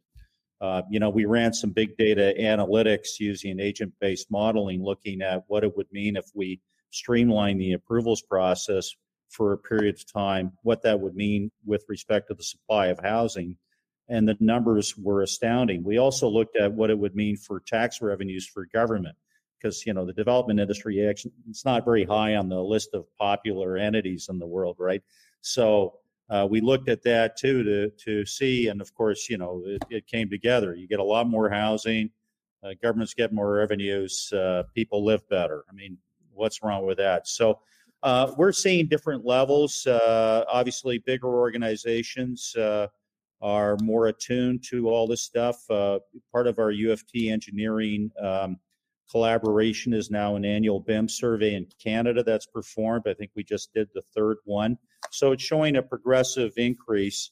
Uh, you know, we ran some big data analytics using agent based modeling, looking at what it would mean if we streamline the approvals process for a period of time, what that would mean with respect to the supply of housing. And the numbers were astounding. We also looked at what it would mean for tax revenues for government because you know the development industry it's not very high on the list of popular entities in the world, right? So uh, we looked at that too to to see, and of course, you know, it, it came together. You get a lot more housing, uh, governments get more revenues, uh, people live better. I mean, what's wrong with that? So. Uh, we're seeing different levels. Uh, obviously, bigger organizations uh, are more attuned to all this stuff. part of our U of T engineering um, collaboration is now an annual BIM survey in Canada that's performed. I think we just did the third one. So it's showing a progressive increase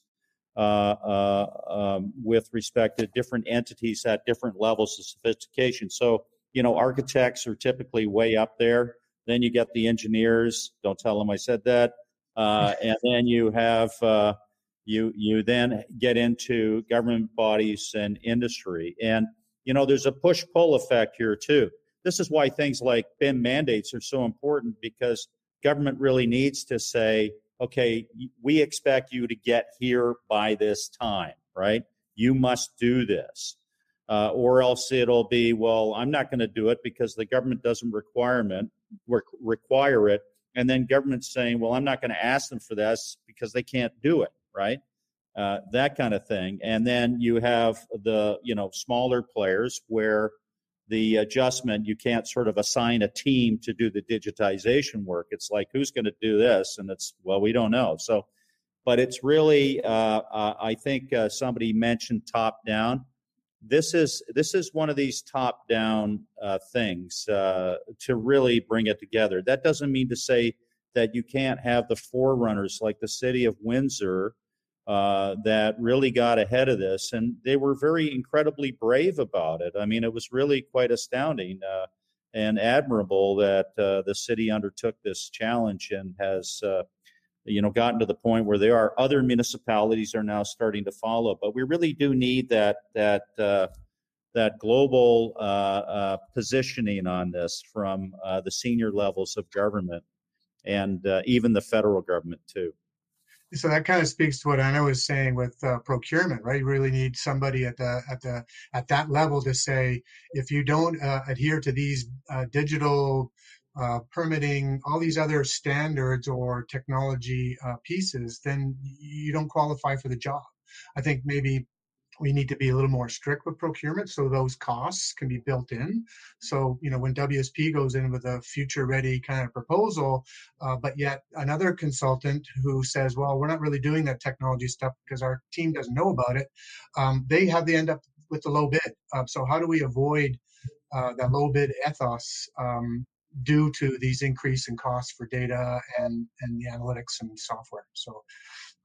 uh, uh, um, with respect to different entities at different levels of sophistication. So, you know, architects are typically way up there. Then you get the engineers. Don't tell them I said that. Uh, and then you have uh, you you then get into government bodies and industry and you know, there's a push pull effect here too. This is why things like BIM mandates are so important because government really needs to say, okay, we expect you to get here by this time, right? You must do this. Uh, or else it'll be, well, I'm not going to do it because the government doesn't requirement re- require it, and then government's saying, well, I'm not going to ask them for this because they can't do it, right? Uh, that kind of thing. And then you have the you know smaller players where the adjustment you can't sort of assign a team to do the digitization work. It's like who's going to do this, and it's well we don't know. So, but it's really uh, uh, I think uh, somebody mentioned top down. This is this is one of these top down uh, things to really bring it together. That doesn't mean to say that you can't have the forerunners like the city of Windsor uh, that really got ahead of this, and they were very incredibly brave about it. I mean, it was really quite astounding uh, and admirable that uh, the city undertook this challenge and has, uh, you know, gotten to the point where there are other municipalities are now starting to follow. But we really do need that that uh, that global positioning on this from the senior levels of government and even the federal government too so that kind of speaks to what Anna was saying with uh, procurement, right? You really need somebody at the at the at that level to say if you don't uh, adhere to these uh, digital uh, permitting, all these other standards or technology uh, pieces, then you don't qualify for the job. I think maybe we need to be a little more strict with procurement so those costs can be built in. So, you know, when WSP goes in with a future ready kind of proposal, uh, but yet another consultant who says, well, we're not really doing that technology stuff because our team doesn't know about it, um, they have the end up with the low bid. Uh, so, how do we avoid uh, that low bid ethos um, due to these increase in costs for data and, and the analytics and software? So,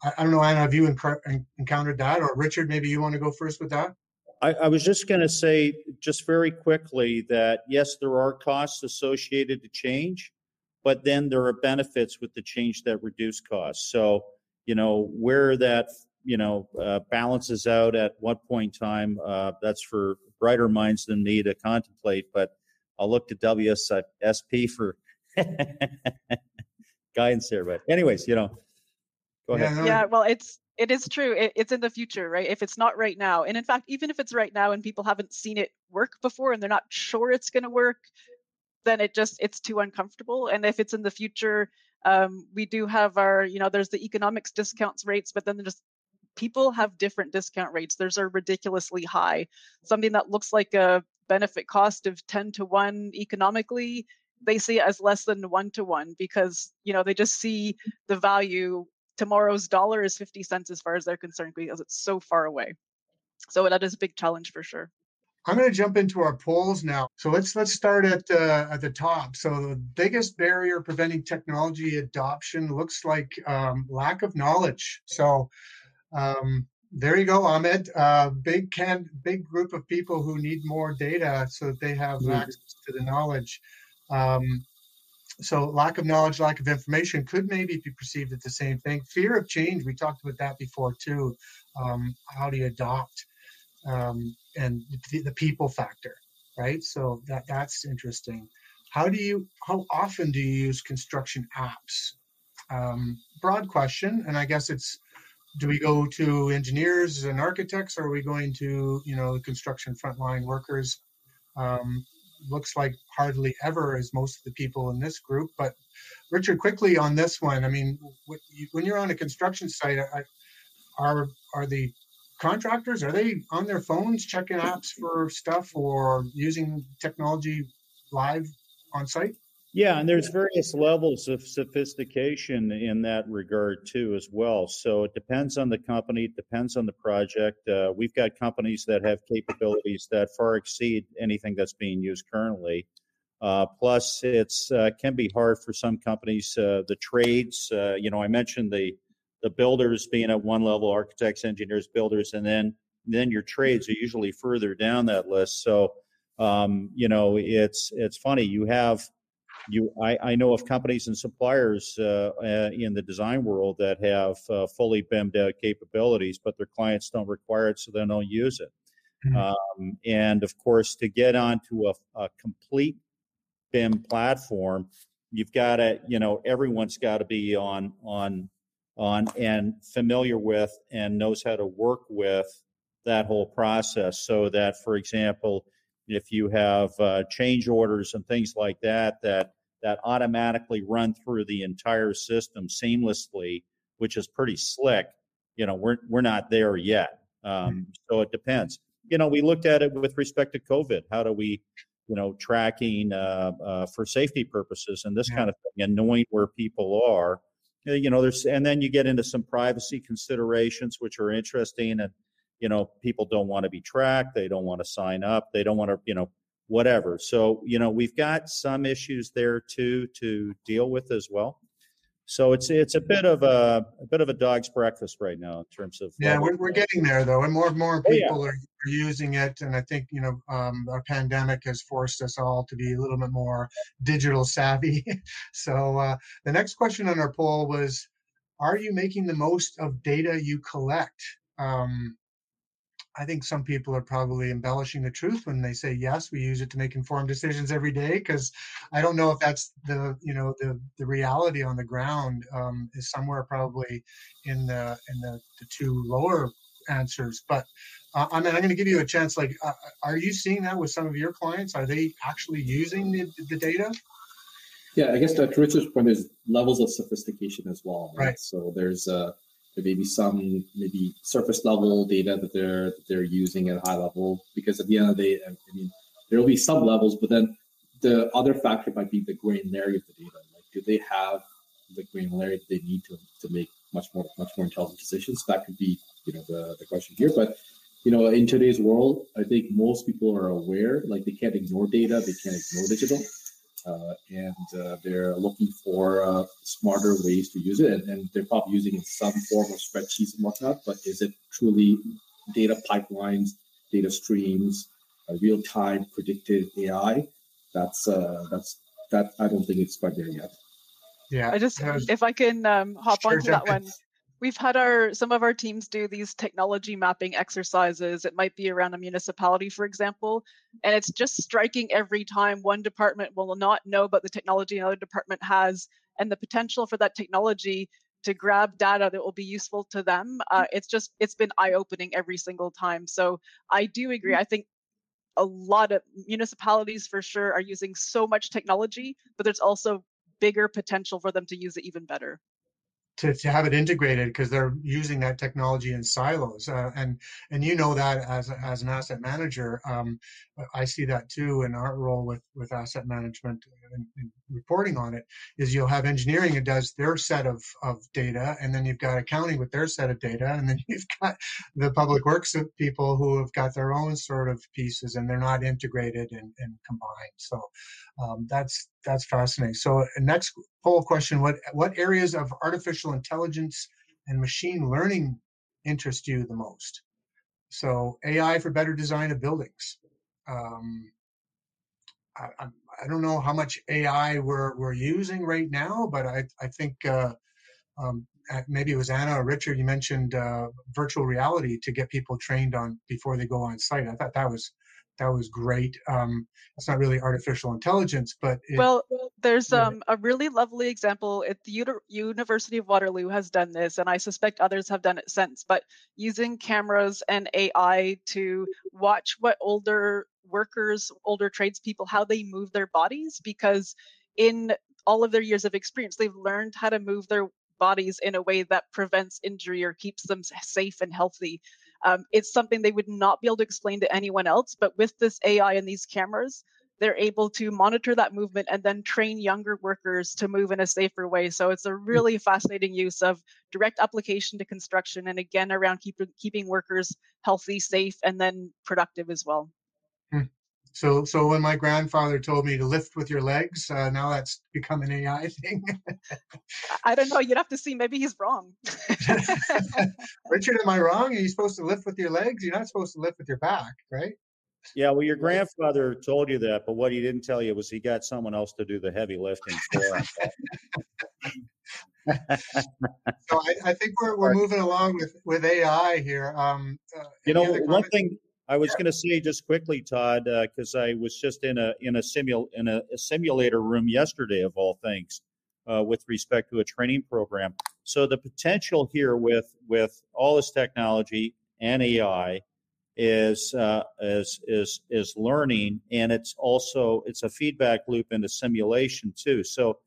I, I don't know, Anna, have you enc- encountered that? Or Richard, maybe you want to go first with that? I, I was just going to say, just very quickly, that yes, there are costs associated to change, but then there are benefits with the change that reduce costs. So, you know, where that you know uh, balances out at what point in time, uh, that's for brighter minds than me to contemplate. But I'll look to WSP for guidance there. But anyways, you know, Go ahead. Yeah, yeah well, it's it is true. It, it's in the future, right? If it's not right now, and in fact, even if it's right now and people haven't seen it work before and they're not sure it's going to work, then it just it's too uncomfortable. And if it's in the future, um, we do have our, you know, there's the economics discounts rates, but then there's people have different discount rates. Theirs are ridiculously high. Something that looks like a benefit cost of 10 to 1 economically they see it as less than one to one because you know they just see the value tomorrow's dollar is 50 cents as far as they're concerned because it's so far away. So that is a big challenge for sure. I'm going to jump into our polls now. So let's let's start at uh, at the top. So the biggest barrier preventing technology adoption looks like um, lack of knowledge. So um, there you go, Ahmed. Uh, big can big group of people who need more data so that they have mm-hmm. access to the knowledge. Um, so lack of knowledge, lack of information could maybe be perceived as the same thing. Fear of change, we talked about that before too. Um, how do you adopt um, and the, the, people factor, right? So that that's interesting. How do you? How often do you use construction apps? Um, broad question, and I guess it's: Do we go to engineers and architects, or are we going to you know construction frontline workers? Um, looks like hardly ever as most of the people in this group. But Richard, quickly on this one, I mean, when you're on a construction site, are are the contractors are they on their phones checking apps for stuff or using technology live on site? Yeah, and there's various levels of sophistication in that regard too, as well. So it depends on the company, it depends on the project. Uh, we've got companies that have capabilities that far exceed anything that's being used currently. Uh, plus, it's uh, can be hard for some companies. Uh, the trades, uh, you know, I mentioned the the builders being at one level, architects, engineers, builders, and then then your trades are usually further down that list. So, um, you know, it's it's funny. You have you I, I, know of companies and suppliers uh, uh, in the design world that have uh, fully BIMmed out capabilities, but their clients don't require it, so they don't use it. Mm-hmm. Um, and of course, to get onto a, a complete BIM platform, you've got to, you know, everyone's got to be on on on and familiar with and knows how to work with that whole process. So that, for example, if you have uh, change orders and things like that that that automatically run through the entire system seamlessly, which is pretty slick. You know, we're we're not there yet, um, so it depends. You know, we looked at it with respect to COVID. How do we, you know, tracking uh, uh, for safety purposes and this yeah. kind of thing, and knowing where people are. You know, there's and then you get into some privacy considerations, which are interesting and you know people don't want to be tracked they don't want to sign up they don't want to you know whatever. So you know we've got some issues there too to deal with as well. So it's it's a bit of a, a bit of a dog's breakfast right now in terms of yeah we're, we're getting there though and more and more people oh, yeah. are, are, using it and i think you know um, our pandemic has forced us all to be a little bit more digital savvy. So uh, the next question on our poll was are you making the most of data you collect? Um, I think some people are probably embellishing the truth when they say yes, we use it to make informed decisions every day. Because I don't know if that's the you know the the reality on the ground um, is somewhere probably in the in the, the two lower answers. But uh, I mean, I'm going to give you a chance. Like, uh, are you seeing that with some of your clients? Are they actually using the, the data? Yeah, I guess to Richard's point, there's levels of sophistication as well. Right. right. So there's uh, There may be some maybe surface level data that they're that they're using at a high level because at the end of the day, I mean, there will be some levels, but then the other factor might be the granularity of the data. Like, do they have the granularity they need to, to make much more much more intelligent decisions? That could be you know the, the question here. But you know, in today's world, I think most people are aware, like they can't ignore data, they can't ignore digital, and uh, they're looking for uh, smarter ways to use it. And, and, they're probably using in some form of spreadsheets and whatnot, but is it truly data pipelines, data streams, real time predictive AI? That's uh, that's that. I don't think it's quite there yet. Yeah, I just if I can um, hop sure, onto that one we've had our some of our teams do these technology mapping exercises. It might be around a municipality for example and it's just striking every time one department will not know about the technology another department has and the potential for that technology to grab data that will be useful to them uh, it's just it's been eye-opening every single time. So i do agree. I think a lot of municipalities for sure are using so much technology but there's also bigger potential for them to use it even better to, to have it integrated because they're using that technology in silos uh, and and you know that as as an asset manager um, I see that too in our role with with asset management and, and, reporting on it is you'll have engineering that does their set of of data and then you've got accounting with their set of data and then you've got the public works people who have got their own sort of pieces and they're not integrated and, and combined. So um, that's that's fascinating. So next poll question what what areas of artificial intelligence and machine learning interest you the most? So ai for better design of buildings. Um, I, I, I, don't know how much AI we're, we're using right now, but I, I think uh, um, maybe it was Anna or Richard, you mentioned uh, virtual reality to get people trained on before they go on site. I thought that was that was great. Um, it's not really artificial intelligence, but it, well, there's um, a really lovely example. At the Uni- University of Waterloo has done this, and I suspect others have done it since. But using cameras and AI to watch what older workers, older tradespeople, how they move their bodies, because in all of their years of experience, they've learned how to move their bodies in a way that prevents injury or keeps them safe and healthy. Um, it's something they would not be able to explain to anyone else, but with this AI and these cameras, they're able to monitor that movement and then train younger workers to move in a safer way. So it's a hmm. really fascinating use of direct application to construction and again around keep, keeping workers healthy, safe, and then productive as well. So, so when my grandfather told me to lift with your legs, uh, now that's become an AI thing. I don't know. You'd have to see. Maybe he's wrong. Richard, am I wrong? Are you supposed to lift with your legs? You're not supposed to lift with your back, right? Yeah, well, your grandfather told you that, but what he didn't tell you was he got someone else to do the heavy lifting for him. so I, I, think we're, we're moving along with, with AI here. Um, uh, you know, one thing I was going to say just quickly, Todd, because uh, I was just in a in a simul in a, a simulator room yesterday, of all things, uh, with respect to a training program. So the potential here with with all this technology and AI is uh, is is is learning, and it's also it's a feedback loop into simulation too. So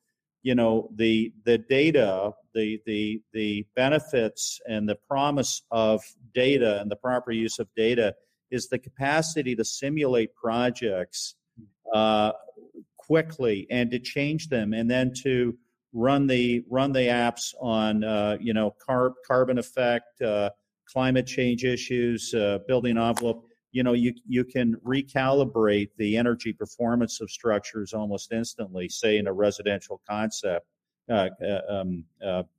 you know the the data the the the benefits and the promise of data and the proper use of data is the capacity to simulate projects uh, quickly and to change them and then to run the run the apps on uh, you know car, carbon effect uh, climate change issues uh, building envelope. You know you you can recalibrate the energy performance of structures almost instantly say in a residential concept uh, uh, um,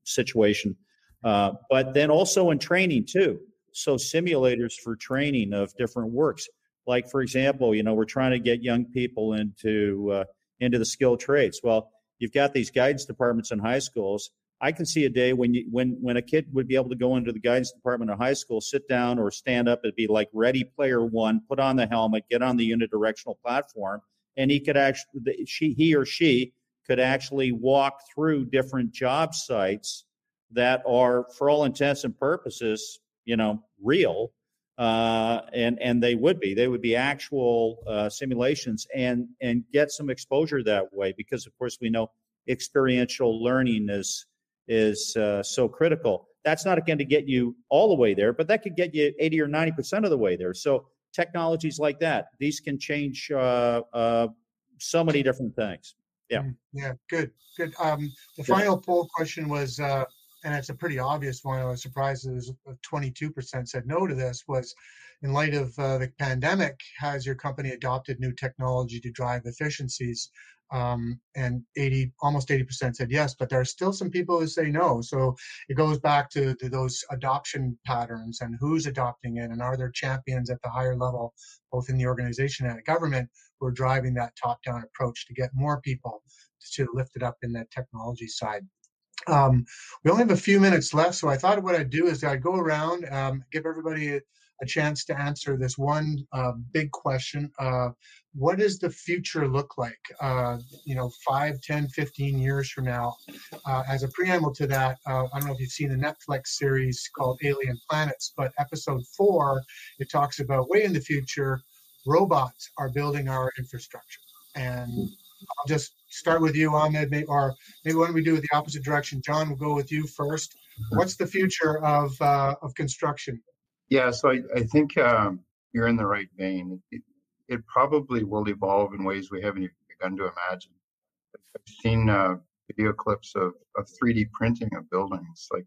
situation. But then also in training too so simulators for training of different works. Like for example, you know, we're trying to get young people into uh, into the skilled trades. Well, you've got these guidance departments in high schools. I can see a day when you when when a kid would be able to go into the guidance department of high school, sit down or stand up. It'd be like Ready Player One. Put on the helmet, get on the unidirectional platform, and he could actually she he or she could actually walk through different job sites that are, for all intents and purposes, you know, real, uh, and and they would be they would be actual uh, simulations and and get some exposure that way because of course we know experiential learning is is uh, so critical. that's not going to get you all the way there, but that could get you 80 or 90% of the way there. So technologies like that, these can change uh, uh, so many different things. Yeah. Mm, yeah. Good. Good. Um, the final poll question was, uh, and it's a pretty obvious one. I was surprised that 22% said no to this. Was in light of uh, the pandemic, has your company adopted new technology to drive efficiencies? um, and 80 almost 80% said yes but there are still some people who say no so it goes back to, to those adoption patterns and who's adopting it and are there champions at the higher level both in the organization and government who are driving that top down approach to get more people to lift it up in that technology side um, we only have a few minutes left, so I thought what I'd do is I'd go around, um, give everybody a, a, chance to answer this one uh, big question. Uh, what does the future look like, uh, you know, 5, 10, 15 years from now? Uh, as a preamble to that, uh, I don't know if you've seen the Netflix series called Alien Planets, but episode four, it talks about way in the future, robots are building our infrastructure. And I'll just start with you, Ahmed, or maybe why don't we do it the opposite direction? John, we'll go with you first. What's the future of uh, of construction? Yeah, so I, I think um, you're in the right vein. It, it, probably will evolve in ways we haven't even begun to imagine. I've seen uh, video clips of, of 3D printing of buildings. Like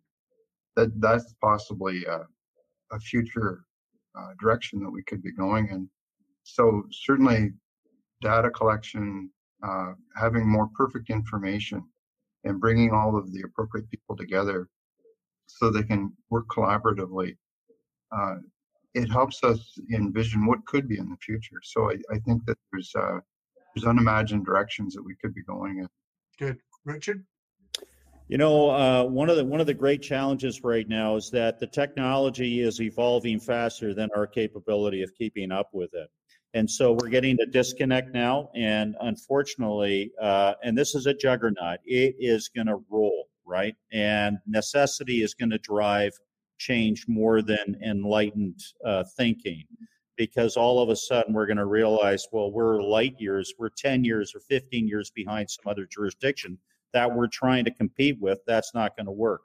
that, that's possibly a, a future uh, direction that we could be going in. So certainly, data collection, uh, having more perfect information and bringing all of the appropriate people together so they can work collaboratively. Uh, it helps us envision what could be in the future. So I, I think that there's uh, there's unimagined directions that we could be going in. Good, Richard. You know, uh, one of the one of the great challenges right now is that the technology is evolving faster than our capability of keeping up with it. And so we're getting a disconnect now. And unfortunately, uh, and this is a juggernaut, it is going to roll, right? And necessity is going to drive change more than enlightened uh, thinking because all of a sudden we're going to realize, well, we're light years, we're 10 years or 15 years behind some other jurisdiction that we're trying to compete with. That's not going to work.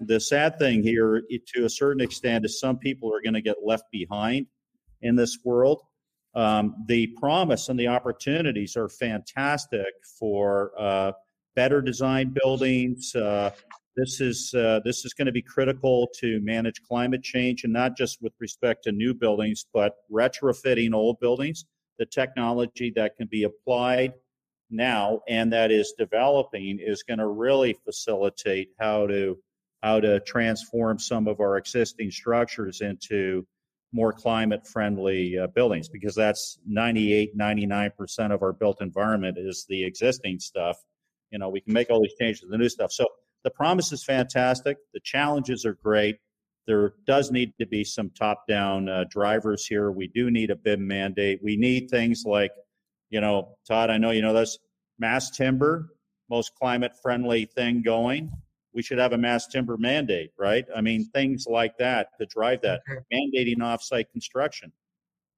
The sad thing here, to a certain extent, is some people are going to get left behind in this world um, the promise and the opportunities are fantastic for uh, better designed buildings. Uh, this is uh, this is going to be critical to manage climate change, and not just with respect to new buildings, but retrofitting old buildings. The technology that can be applied now and that is developing is going to really facilitate how to how to transform some of our existing structures into more climate friendly uh, buildings because that's 98 99% of our built environment is the existing stuff. You know we can make all these changes to the new stuff. So the promise is fantastic. The challenges are great. There does need to be some top down uh, drivers here. We do need a bim mandate. We need things like you know todd i know you know this mass timber most climate friendly thing going we should have a mass timber mandate, right? I mean, things like that to drive that, okay. mandating offsite construction.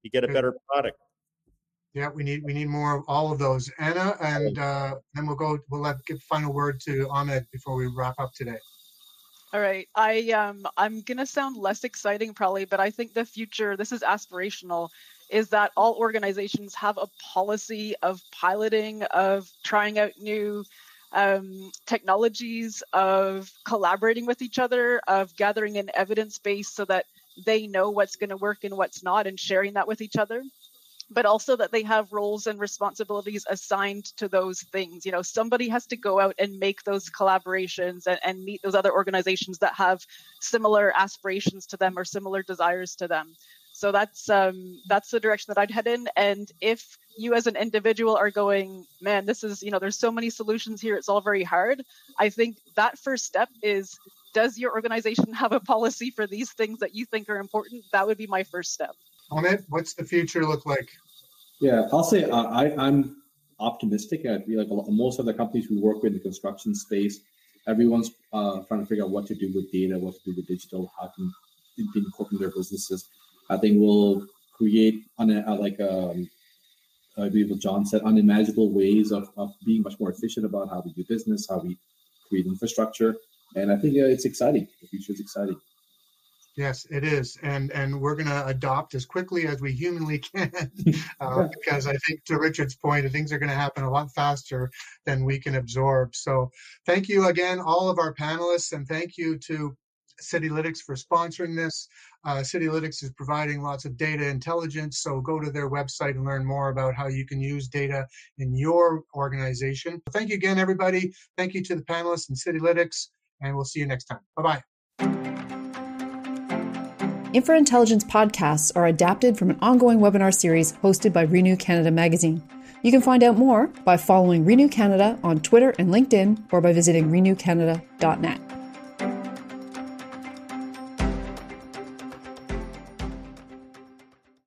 You get a better product. Yeah, we need we need more of all of those. Anna, and uh, then we'll go. We'll let give final word to Ahmed before we wrap up today. All right, I um I'm gonna sound less exciting probably, but I think the future. This is aspirational. Is that all organizations have a policy of piloting, of trying out new um, technologies of collaborating with each other, of gathering an evidence base so that they know what's going to work and what's not, and sharing that with each other. But also that they have roles and responsibilities assigned to those things. You know, somebody has to go out and make those collaborations and, and meet those other organizations that have similar aspirations to them or similar desires to them. So that's um, that's the direction that I'd head in. And if you as an individual are going, man, this is you know, there's so many solutions here. It's all very hard. I think that first step is, does your organization have a policy for these things that you think are important? That would be my first step. Ahmed, what's the future look like? Yeah, I'll say uh, I, I'm optimistic. I feel like most of the companies we work with in the construction space, everyone's uh, trying to figure out what to do with data, what to do with digital, how to incorporate their businesses. I think we'll create on a, like um, I believe what John said, unimaginable ways of, of being much more efficient about how we do business, how we create infrastructure. and I think uh, it's exciting. The future is exciting. Yes, it is, and and we're going to adopt as quickly as we humanly can, uh, because I think to Richard's point, things are going to happen a lot faster than we can absorb. So, thank you again, all of our panelists, and thank you to Citylitics for sponsoring this. Uh, Citylitics is providing lots of data intelligence, so go to their website and learn more about how you can use data in your organization. Thank you again, everybody. Thank you to the panelists and Citylitics, and we'll see you next time. Bye bye. Infra Intelligence podcasts are adapted from an ongoing webinar series hosted by Renew Canada magazine. You can find out more by following Renew Canada on Twitter and LinkedIn or by visiting renewcanada.net.